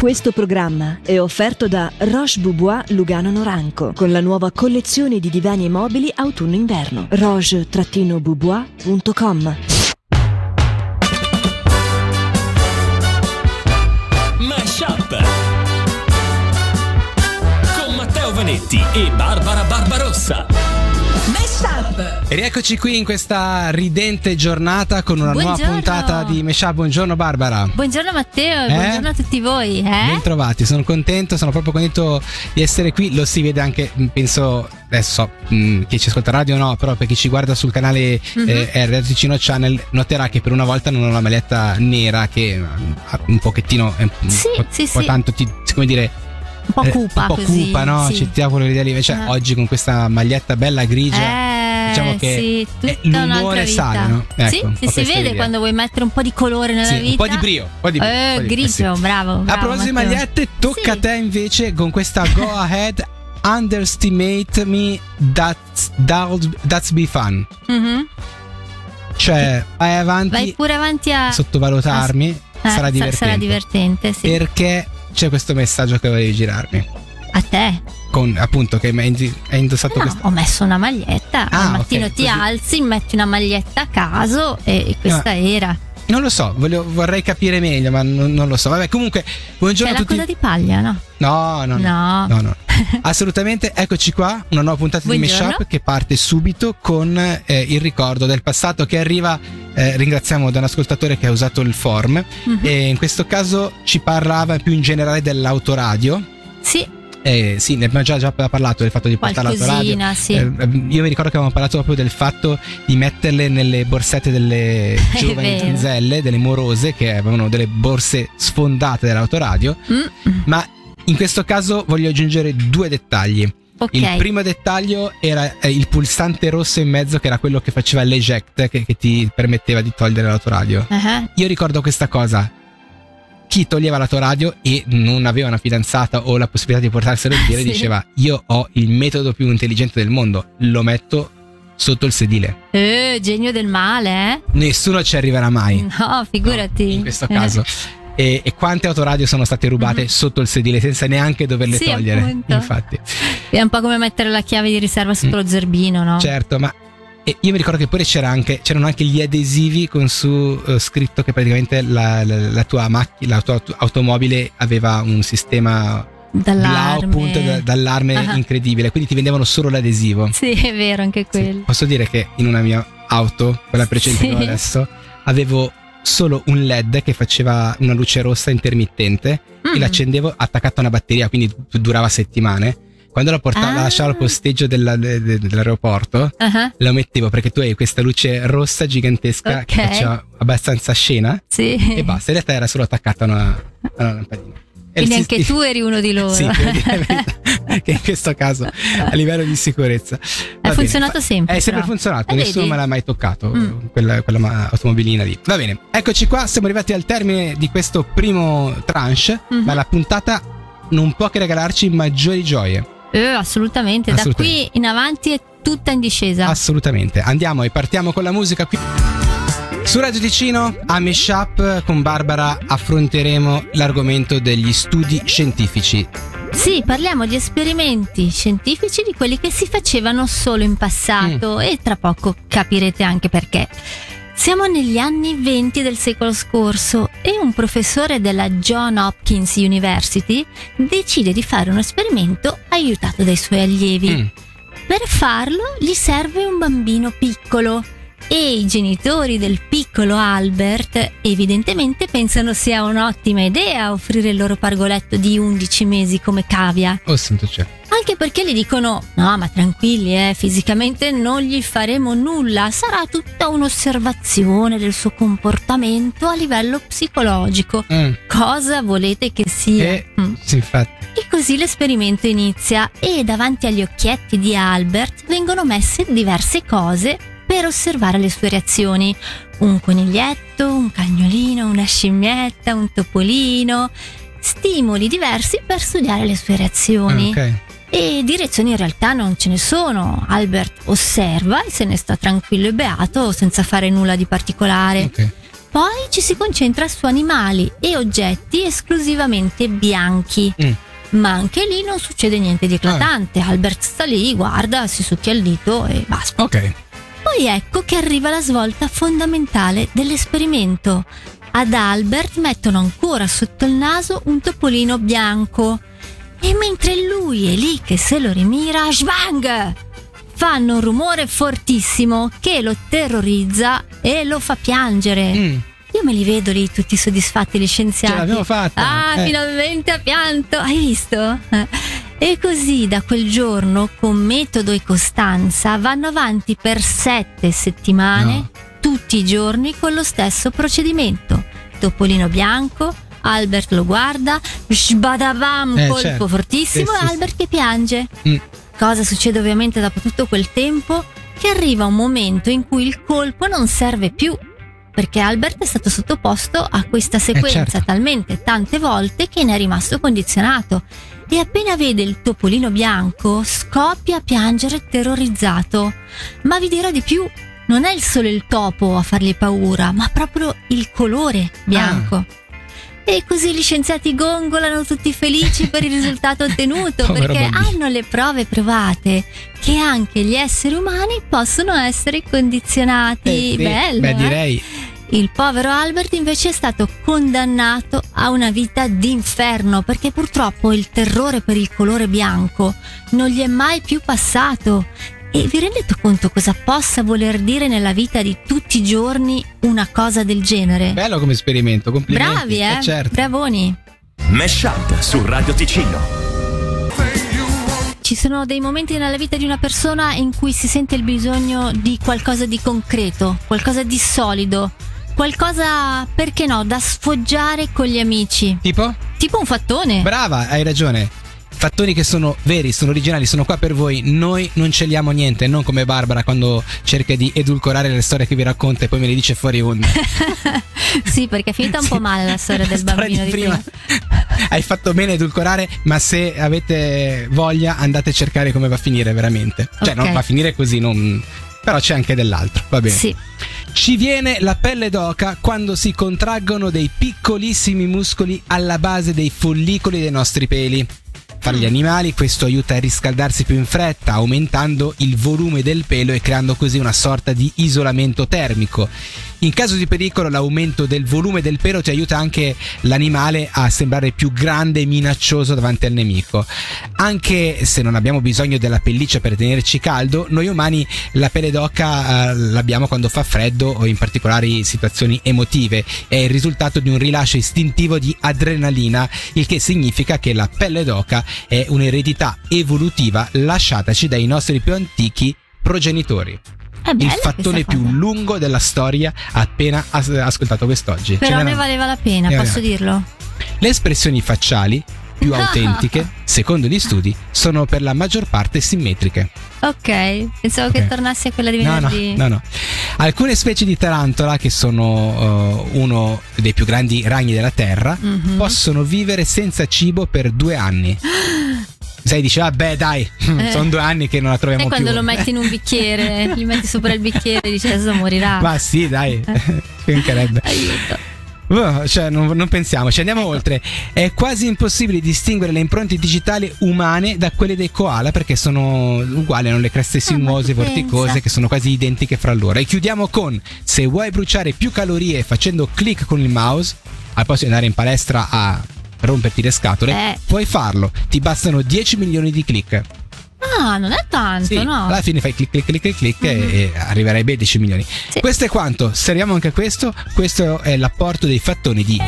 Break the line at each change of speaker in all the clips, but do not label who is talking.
Questo programma è offerto da Roche Boubois Lugano Noranco con la nuova collezione di divani e mobili autunno-inverno. roche-boubois.com
Mashup con Matteo Vanetti e Barbara Barbarossa.
Mashup.
E rieccoci qui in questa ridente giornata con una nuova
Buongiorno.
puntata di Mesha. Buongiorno Barbara.
Buongiorno Matteo
Eh?
buongiorno a tutti voi. Eh?
Bentrovati, sono contento, sono proprio contento di essere qui. Lo si vede anche, mh, penso, adesso so, mh, chi ci ascolta radio no, però per chi ci guarda sul canale
Mhm.
eh, Ticino Channel noterà che per una volta non ho la maglietta nera che ha un pochettino, un
Sì,
po',
sì,
po'
sì.
tanto, ti, come dire,
Un po'
eh,
cupa
un po'
così.
cupa, no?
sì.
Ci ti auguro l'idea lì. Invece
Ah.
oggi con questa maglietta bella grigia.
Eh,
diciamo che
sì,
eh,
un'altra
l'umore sale, no? Ecco,
sì, si vede
idea.
quando vuoi mettere un po' di colore nella vita.
un po' di brio, un po' di brio,
Eh,
po' di brio,
grigio,
sì.
bravo,
A
bravo,
proposito di magliette, tocca a te invece con questa Go Ahead Underestimate Me That's, that's Be Fun.
Mhm.
Cioè, vai avanti,
Vai pure avanti a.
a sottovalutarmi,
Eh,
sarà
sa-
divertente.
Sarà divertente, sì.
Perché c'è questo messaggio che volevi girarmi.
A te.
Con appunto che hai indossato
No,
questo.
ho messo una maglietta.
Ah,
Al mattino
ok,
ti
così.
alzi, metti una maglietta a caso e, questa era.
Non lo so, voglio- vorrei capire meglio, ma non, non lo so. Vabbè, comunque,
C'è
buongiorno a
la
tutti.
coda di paglia, no?
No, no, no.
No.
No, no. Assolutamente, eccoci qua, una nuova puntata di
Buongiorno.
Meshup che parte subito con eh, il ricordo del passato che arriva. eh, ringraziamo da un ascoltatore che ha usato il form
Mhm.
e in questo caso ci parlava più in generale dell'autoradio.
Sì,
Eh, sì, ne abbiamo già, già parlato del fatto di portare l'autoradio.
qualcosina, sì.
Eh, io mi ricordo che avevamo parlato proprio del fatto di metterle nelle borsette delle giovani donzelle, delle morose che avevano delle borse sfondate dell'autoradio.
Mm,
Ma in questo caso voglio aggiungere due dettagli.
ok.
Il primo dettaglio era eh, il pulsante rosso in mezzo, che era quello che faceva l'eject, che, che ti permetteva di togliere l'autoradio.
Ah,
Io ricordo questa cosa. Chi toglieva l'autoradio e non aveva una fidanzata o la possibilità di portarselo in piedi
Sì.
diceva: Io ho il metodo più intelligente del mondo, lo metto sotto il sedile.
Eh, genio del male, eh?
Nessuno ci arriverà mai.
No, figurati.
In questo caso. E, e quante autoradio sono state rubate
Mhm.
sotto il sedile senza neanche doverle
Sì,
togliere?
appunto.
Infatti.
È un po' come mettere la chiave di riserva sotto
Mm.
lo zerbino, no?
Certo, ma e io mi ricordo che pure c'era anche, c'erano anche gli adesivi con su eh, scritto che praticamente la, la- la tua macchina, la tua auto- automobile aveva un sistema blau
D'allarme.
appunto da- d'allarme
Ah.
incredibile, quindi ti vendevano solo l'adesivo.
Sì, è vero, anche
Sì.
quello.
Posso dire che in una mia auto, quella precedente
Sì.
adesso, avevo solo un LED che faceva una luce rossa intermittente
Mm.
e l'accendevo attaccata a una batteria, quindi durava settimane. Quando la, portavo,
Ah.
lasciavo al posteggio della- de- de- dell'aeroporto,
Ah,
la mettevo perché tu hai questa luce rossa gigantesca che
Ok.
faceva abbastanza scena
Sì.
e basta, in realtà era solo attaccata a una, a una lampadina.
Quindi anche tu eri uno di loro.
Sì, che in questo caso a livello di sicurezza bene.
funzionato
Fa-
sempre,
È sempre
però.
funzionato,
Eh,
nessuno
vedi?
me l'ha mai toccato
Mm.
quella, quella automobilina lì. Va bene, eccoci qua, siamo arrivati al termine di questo primo tranche,
Mhm.
ma la puntata non può che regalarci maggiori gioie.
Eh, assolutamente. Da
Assolutamente.
qui in avanti è tutta in discesa.
Assolutamente. Andiamo e partiamo con la musica qui. Su Radio Ticino, a Meshup con Barbara affronteremo l'argomento degli studi scientifici.
Sì, parliamo di esperimenti scientifici di quelli che si facevano solo in passato
Mm.
e tra poco capirete anche perché. Siamo negli anni 20 del secolo scorso e un professore della John Hopkins University decide di fare un esperimento aiutato dai suoi allievi.
Mm.
Per farlo gli serve un bambino piccolo e i genitori del piccolo Albert evidentemente pensano sia un'ottima idea offrire il loro pargoletto di 11 mesi come cavia.
Oh, santo cielo.
Anche perché gli dicono: No, ma tranquilli, eh, fisicamente non gli faremo nulla, sarà tutta un'osservazione del suo comportamento a livello psicologico.
Mm.
Cosa volete che sia?
E,
Mm.
sì, infatti.
E così l'esperimento inizia e davanti agli occhietti di Albert vengono messe diverse cose per osservare le sue reazioni. Un coniglietto, un cagnolino, una scimmietta, un topolino. Stimoli diversi per studiare le sue reazioni.
Ok.
E direzioni in realtà non ce ne sono. Albert osserva e se ne sta tranquillo e beato senza fare nulla di particolare.
ok.
Poi ci si concentra su animali e oggetti esclusivamente bianchi.
Mm.
Ma anche lì non succede niente di eclatante. Albert sta lì, guarda, si succhia il dito e basta.
Ok.
Poi ecco che arriva la svolta fondamentale dell'esperimento. Ad Albert mettono ancora sotto il naso un topolino bianco. E mentre lui è lì che se lo rimira, sbang! Fanno un rumore fortissimo che lo terrorizza e lo fa piangere.
Mm.
Io me li vedo lì tutti soddisfatti gli scienziati.
Ce l'abbiamo fatta.
Ah,
Eh.
finalmente ha pianto, hai visto? Eh. E così da quel giorno, con metodo e costanza, vanno avanti per sette settimane,
No.
tutti i giorni con lo stesso procedimento. Topolino bianco, Albert lo guarda, sbadabam,
Eh,
colpo
certo.
fortissimo
Sì, sì,
e Albert che piange.
Mm.
Cosa succede ovviamente dopo tutto quel tempo? Che arriva un momento in cui il colpo non serve più. Perché Albert è stato sottoposto a questa sequenza
certo.
talmente tante volte che ne è rimasto condizionato. E appena vede il topolino bianco, scoppia a piangere terrorizzato. Ma vi dirò di più: non è solo il topo a fargli paura, ma proprio il colore bianco. E così gli scienziati gongolano tutti felici per il risultato ottenuto
Povero
perché
bambino.
hanno le prove provate che anche gli esseri umani possono essere condizionati.
Eh.
Bello.
Beh,
eh?
direi.
Il povero Albert invece è stato condannato a una vita d'inferno perché purtroppo il terrore per il colore bianco non gli è mai più passato. E vi rendete conto cosa possa voler dire nella vita di tutti i giorni una cosa del genere?
Bello come esperimento, complimenti.
Bravi, eh?
certo.
Bravoni.
Mesh Up su Radio Ticino.
Ci sono dei momenti nella vita di una persona in cui si sente il bisogno di qualcosa di concreto, qualcosa di solido, qualcosa, perché no, da sfoggiare con gli amici.
Tipo?
Tipo un fattone.
Brava, hai ragione. Fattoni che sono veri, sono originali, sono qua per voi. Noi non celiamo niente, non come Barbara quando cerca di edulcorare le storie che vi racconta e poi me le dice fuori onda.
sì, perché è finita un po' male la storia del
storia
bambino di prima.
Hai fatto bene a edulcorare, ma se avete voglia andate a cercare come va a finire veramente. Cioè,
Ok.
non va a finire così, non... però c'è anche dell'altro, va bene.
Sì.
Ci viene la pelle d'oca quando si contraggono dei piccolissimi muscoli alla base dei follicoli dei nostri peli. Per gli animali questo aiuta a riscaldarsi più in fretta, aumentando il volume del pelo e creando così una sorta di isolamento termico. In caso di pericolo l'aumento del volume del pelo ti aiuta anche l'animale a sembrare più grande e minaccioso davanti al nemico. Anche se non abbiamo bisogno della pelliccia per tenerci caldo, noi umani la pelle d'oca eh, l'abbiamo quando fa freddo o in particolari situazioni emotive. È il risultato di un rilascio istintivo di adrenalina, il che significa che la pelle d'oca è un'eredità evolutiva lasciataci dai nostri più antichi progenitori.
Bella
Il fattone più
cosa.
lungo della storia appena as- ascoltato quest'oggi.
Però ne valeva la pena,
Eh,
posso
eh.
dirlo.
Le espressioni facciali più autentiche, secondo gli studi, sono per la maggior parte simmetriche.
Ok, pensavo che
Ok.
tornassi a quella di
No, no,
venerdì.
no, no. Alcune specie di tarantola, che sono eh, uno dei più grandi ragni della Terra,
Mhm.
possono vivere senza cibo per due anni. Sai, dice, vabbè, dai,
Eh.
sono due anni che non la troviamo
E
più.
quando lo metti in un bicchiere, gli metti sopra il bicchiere e dici adesso morirà.
Ma sì, dai, ci mancherebbe.
Aiuto.
Oh, cioè, non, non pensiamoci, andiamo oltre. È quasi impossibile distinguere le impronte digitali umane da quelle dei koala perché sono uguali, hanno le creste sinuose,
tu
vorticose
pensa.
che sono quasi identiche fra loro. E chiudiamo con: se vuoi bruciare più calorie facendo click con il mouse, al posto di andare in palestra a romperti le scatole,
Eh.
puoi farlo. Ti bastano 10 milioni di click.
Ah, non è tanto,
Sì,
no?
alla fine fai click click click click, click e, e arriverai bei 10 milioni.
Sì.
Questo è quanto, serviamo anche a questo. Questo è l'apporto dei fattoni di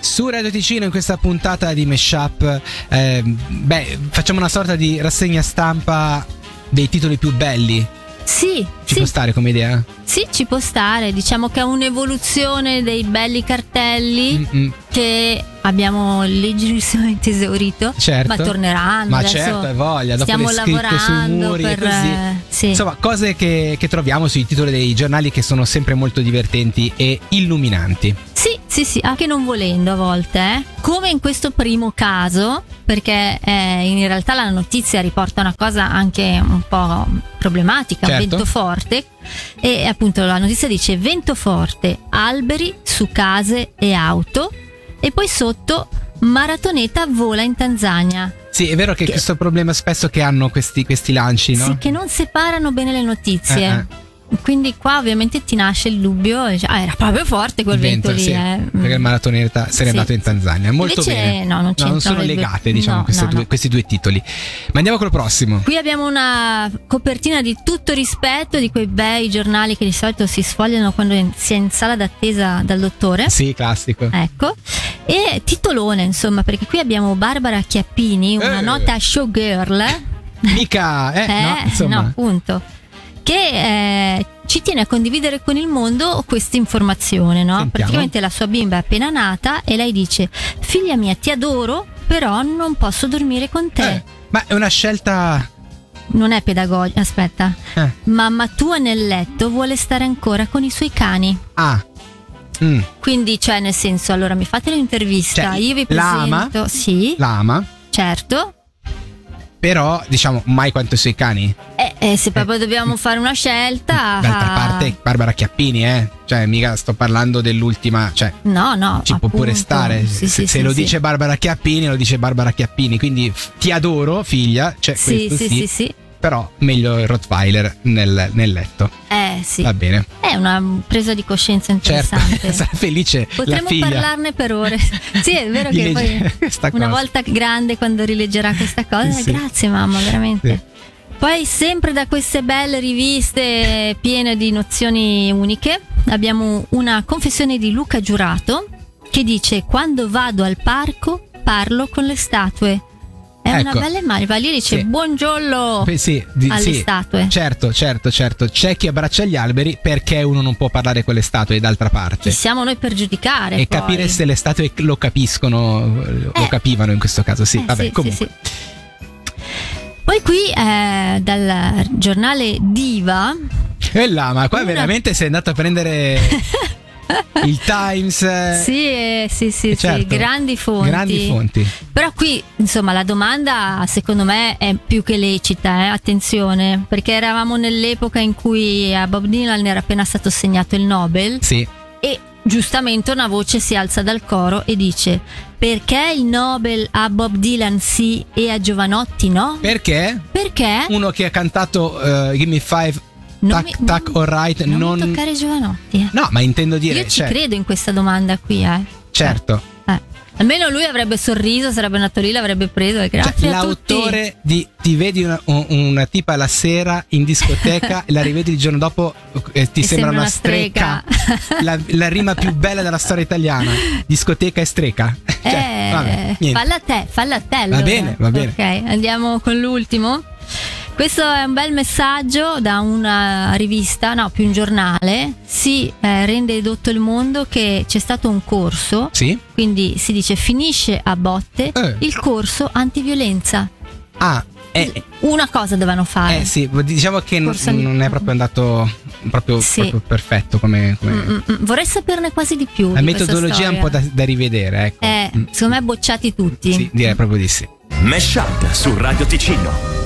su Radio Ticino in questa puntata di Meshup. eh, beh, facciamo una sorta di rassegna stampa dei titoli più belli.
Sì,
Ci
sì,
può stare come idea?
sì, ci può stare. Diciamo che è un'evoluzione dei belli cartelli
Mm-mm,
che abbiamo leggerissimamente esaurito.
certo.
Ma torneranno.
Ma
adesso
certo, hai voglia. Dopo
Stiamo lavorando
muri
per. eh, sì.
Insomma, cose che, che troviamo sui titoli dei giornali che sono sempre molto divertenti e illuminanti.
Sì, sì, sì, anche non volendo a volte, eh. come in questo primo caso, perché eh, in realtà la notizia riporta una cosa anche un po' problematica,
Certo.
vento forte, e appunto la notizia dice vento forte, alberi su case e auto, e poi sotto maratoneta vola in Tanzania.
Sì, è vero che, questo problema spesso che hanno questi, questi lanci, no?
Sì, che non separano bene le notizie.
Eh,
Quindi qua ovviamente ti nasce il dubbio, dici, ah, era proprio forte quel
Il
vento, lì.
sì,
eh.
Perché il maratoneta se n'è
Sì.
andato in Tanzania. Molto
Invece,
bene.
no, non c'entrano
sono
le due-
legate, diciamo,
no, no,
due-
no.
questi due titoli. Ma andiamo col prossimo.
Qui abbiamo una copertina di tutto rispetto di quei bei giornali che di solito si sfogliano quando in- si è in sala d'attesa dal dottore.
Sì, classico.
Ecco, e titolone insomma, perché qui abbiamo Barbara Chiappini, una
Eh.
nota showgirl.
Mica, eh, no, insomma.
no, appunto. Che eh, ci tiene a condividere con il mondo questa informazione, no? Praticamente la sua bimba è appena nata e lei dice: Figlia mia, ti adoro, però non posso dormire con te.
Eh, ma è una scelta.
Non è pedagogica, aspetta.
eh,
Mamma tua nel letto vuole stare ancora con i suoi cani.
Ah. Mm,
Quindi, cioè, nel senso, allora mi fate l'intervista,
Cioè,
io vi
l'ama?
presento. Sì,
l'ama.
certo.
Però, diciamo, mai quanto i suoi cani.
Eh, eh, se proprio dobbiamo fare una scelta.
D'altra parte, Barbara Chiappini, eh. Cioè, mica sto parlando dell'ultima. Cioè,
No, no.
ci può pure
appunto.
stare.
Sì,
se
sì,
se
sì,
lo dice Barbara Chiappini, lo dice Barbara Chiappini. Quindi ti adoro, figlia. Cioè,
Sì, sì, sì, sì.
Però meglio il Rottweiler nel, nel letto.
Eh, sì.
Va bene.
È una presa di coscienza
Certo,
interessante.
sarà felice
Potremmo parlarne per ore. sì, è vero che poi una
cosa.
volta grande quando rileggerà questa cosa, grazie mamma, veramente. Poi sempre da queste belle riviste piene di nozioni uniche, abbiamo una confessione di Luca Giurato che dice quando vado al parco parlo con le statue. È una
Ecco.
bella immagine, va lì dice
Sì.
buongiorno
Beh, sì, di-
alle
sì.
statue.
Certo, certo, certo. C'è chi abbraccia gli alberi perché uno non può parlare con le statue d'altra parte.
Chi siamo noi per giudicare?
E
poi?
capire se le statue lo capiscono, lo
Eh.
capivano in questo caso. Sì,
Eh,
vabbè, comunque.
Sì, sì. Poi qui eh, dal giornale Diva
E là, ma qua
Una-
veramente sei andato a prendere il Times. eh,
Sì, eh, sì, sì, sì,
certo.
grandi fonti.
Grandi fonti.
Però qui, insomma, la domanda secondo me è più che lecita, eh, attenzione, perché eravamo nell'epoca in cui a Bob Dylan era appena stato assegnato il Nobel
Sì.
e giustamente una voce si alza dal coro e dice perché il Nobel a Bob Dylan sì e a Giovanotti no?
Perché
Perché?
uno che ha cantato eh, Give Me Five,
Non
tac,
mi-
tac, alright,
non,
non.
toccare Giovanotti. eh.
No, ma intendo dire.
Io ci
cioè,
credo in questa domanda qui, eh.
Certo.
Eh. Almeno lui avrebbe sorriso, sarebbe andato lì, l'avrebbe preso e
Cioè,
grazie tutti.
l'autore di Ti vedi una, un- una tipa la sera in discoteca e la rivedi il giorno dopo e ti
E
sembra, una
una
streca.
strega.
la, la rima più bella della storia italiana. Discoteca e streca. Cioè,
eh,
vabbè, niente.
falla a te, falla a te. allora.
bene, va bene.
Ok, andiamo con l'ultimo. Questo è un bel messaggio da una rivista, no, più un giornale. Si eh, rende edotto il mondo che c'è stato un corso,
Sì?
quindi si dice finisce a botte
Eh.
il corso antiviolenza.
Ah, eh,
Una cosa dovevano fare.
eh, sì, diciamo che n- non è proprio andato proprio,
Sì.
proprio perfetto come... come-
Mm, mm, mm. Vorrei saperne quasi di più.
La
di
metodologia è un po' da, da rivedere, ecco.
Eh,
Mm.
secondo me bocciati tutti.
Sì, direi proprio di sì.
Mesh Up su Radio Ticino.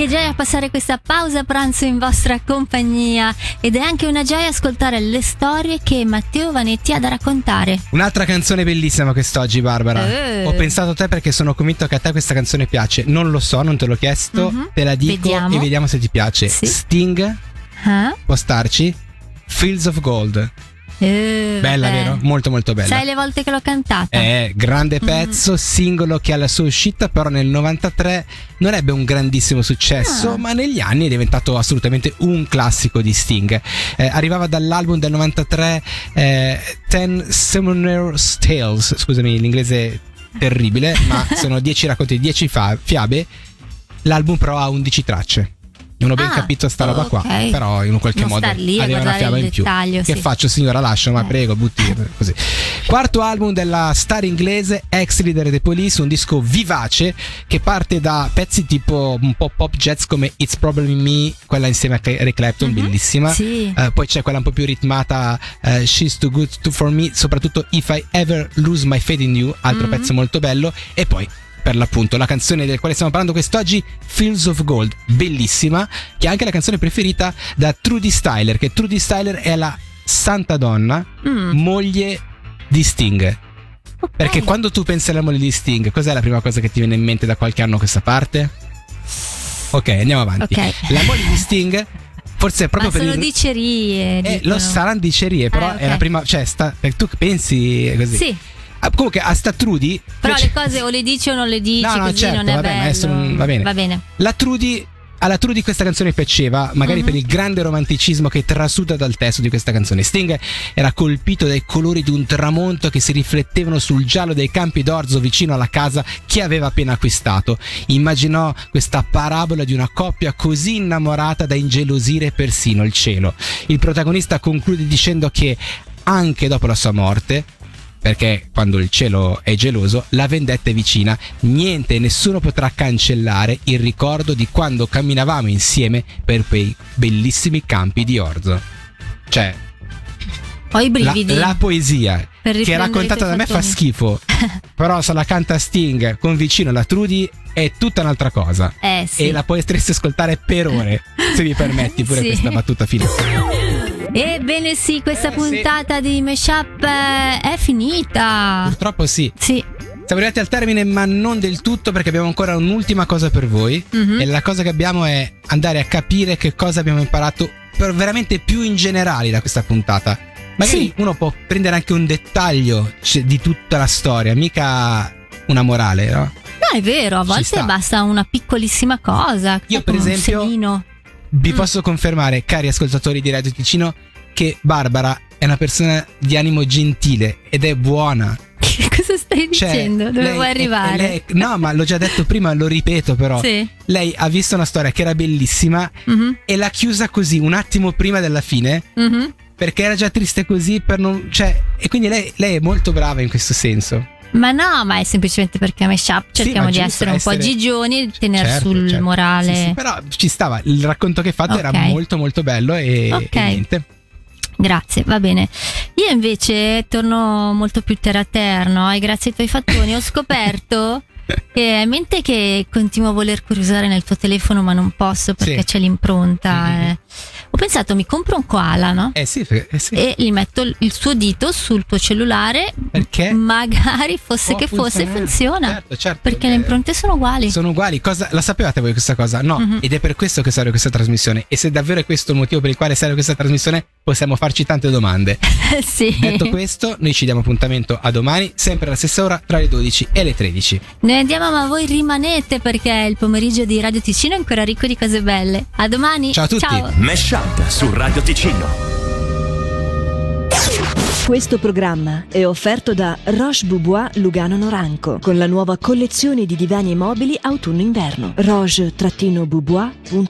Che gioia passare questa pausa pranzo in vostra compagnia ed è anche una gioia ascoltare le storie che Matteo Vanetti ha da raccontare.
Un'altra canzone bellissima quest'oggi, Barbara.
Eh.
Ho pensato a te perché sono convinto che a te questa canzone piace. Non lo so, non te l'ho chiesto.
Mhm.
Te la dico
Vediamo.
e vediamo se ti piace.
Sì.
Sting,
Ah?
può starci. Fields of Gold.
Eh,
Bella,
vabbè.
vero? Molto, molto bella.
Sai le volte che l'ho cantata?
È grande
Mm.
pezzo, singolo che alla sua uscita però nel 93 non ebbe un grandissimo successo,
Ah.
ma negli anni è diventato assolutamente un classico di Sting. Eh, arrivava dall'album del 93 eh, Ten Summoner's Tales, scusami l'inglese terribile, ma sono 10 racconti, 10 fa- fiabe. L'album però ha 11 tracce. Non ho ben
Ah,
capito sta roba qua,
ok.
però in un qualche
Non
modo
star lì a
aveva una fiaba in più.
dettaglio,
che
sì.
faccio signora? Lascio, ma
Eh.
prego, butti così. Quarto album della star inglese, ex leader dei Police, un disco vivace che parte da pezzi tipo un po' pop jazz come It's Probably Me, quella insieme a Eric Clapton,
Mhm.
bellissima.
Sì.
Eh, poi c'è quella un po' più ritmata, eh, She's Too Good to For Me, soprattutto If I Ever Lose My Faith in You, altro
Mhm.
pezzo molto bello. E poi, per l'appunto, la canzone del quale stiamo parlando quest'oggi, Fields of Gold, bellissima, che è anche la canzone preferita da Trudy Styler, che Trudy Styler è la santa donna,
Mm,
moglie di Sting.
ok.
Perché quando tu pensi alla moglie di Sting, cos'è la prima cosa che ti viene in mente da qualche anno a questa parte? Ok, andiamo avanti.
Ok.
La moglie di Sting, forse è proprio
Ma
per
sono
il...
dicerie.
Eh,
dicono.
lo saranno dicerie, però
Ah, ok.
è la prima. Cioè, sta, tu pensi così.
Sì,
comunque, a sta Trudy.
però le cose o le dici o non le dici,
No, no,
così
certo,
non è
vabbè,
bello.
adesso va bene.
Va bene.
La Trudy. Alla Trudy questa canzone piaceva, magari
Mhm.
per il grande romanticismo che trasuda dal testo di questa canzone. Sting era colpito dai colori di un tramonto che si riflettevano sul giallo dei campi d'orzo vicino alla casa che aveva appena acquistato. Immaginò questa parabola di una coppia così innamorata da ingelosire persino il cielo. Il protagonista conclude dicendo che anche dopo la sua morte, perché quando il cielo è geloso, la vendetta è vicina. Niente e nessuno potrà cancellare il ricordo di quando camminavamo insieme per quei bellissimi campi di orzo. Cioè,
Ho i
la,
brividi.
la poesia
Per
che è raccontata da me fa schifo. Però se la canta Sting con vicino la Trudy è tutta un'altra cosa.
Eh sì.
E la potresti ascoltare per ore, se mi permetti pure
Sì.
questa battuta finale.
Ebbene sì, questa
Eh, sì.
puntata di Meshup eh, è finita.
Purtroppo sì.
Sì.
Siamo arrivati al termine, ma non del tutto, perché abbiamo ancora un'ultima cosa per voi.
Mhm.
E la cosa che abbiamo è andare a capire che cosa abbiamo imparato per veramente più in generale da questa puntata. Magari
Sì.
uno può prendere anche un dettaglio di tutta la storia, mica una morale, no?
No, è vero, a volte
sta.
basta una piccolissima cosa.
Io, per
un
esempio-
semino.
Vi
Mm.
posso confermare, cari ascoltatori di Radio Ticino, che Barbara è una persona di animo gentile ed è buona.
Cosa stai
Cioè,
dicendo? Dove
lei-
vuoi arrivare?
lei- no, ma l'ho già detto prima, lo ripeto però.
Sì.
Lei ha visto una storia che era bellissima
Mhm,
e l'ha chiusa così un attimo prima della fine
mhm.
perché era già triste così per non cioè e quindi lei, lei è molto brava in questo senso
Ma no, ma è semplicemente perché a Meshup
Sì,
cerchiamo
ma
di essere un po'
essere-
gigioni e tenere
Certo,
sul
certo.
morale.
Sì, sì, però ci stava il racconto che hai fatto era molto molto bello e,
Ok.
e niente
Grazie, va bene. Io invece torno molto più terra a terra, no? E grazie ai tuoi fattoni ho scoperto che mentre che continuo a voler curiosare nel tuo telefono ma non posso perché
Sì.
c'è l'impronta,
Mhm.
eh, pensato mi compro un koala, no?
eh sì, eh sì.
E gli metto il suo dito sul tuo cellulare,
perché
magari fosse
può
che fosse funziona.
certo, certo,
Perché
eh,
le impronte sono uguali.
sono uguali cosa, la sapevate voi questa cosa? no
Mhm.
ed è per questo che serve questa trasmissione e se davvero è questo il motivo per il quale serve questa trasmissione possiamo farci tante domande
sì.
detto questo noi ci diamo appuntamento a domani sempre alla stessa ora tra le 12 e le 13
Noi andiamo, ma voi rimanete perché il pomeriggio di Radio Ticino è ancora ricco di cose belle. A domani.
Ciao a tutti.
Ciao.
Mesh Up su Radio Ticino.
Questo programma è offerto da Roche Boubois Lugano Noranco con la nuova collezione di divani e mobili autunno-inverno. roche-boubois.com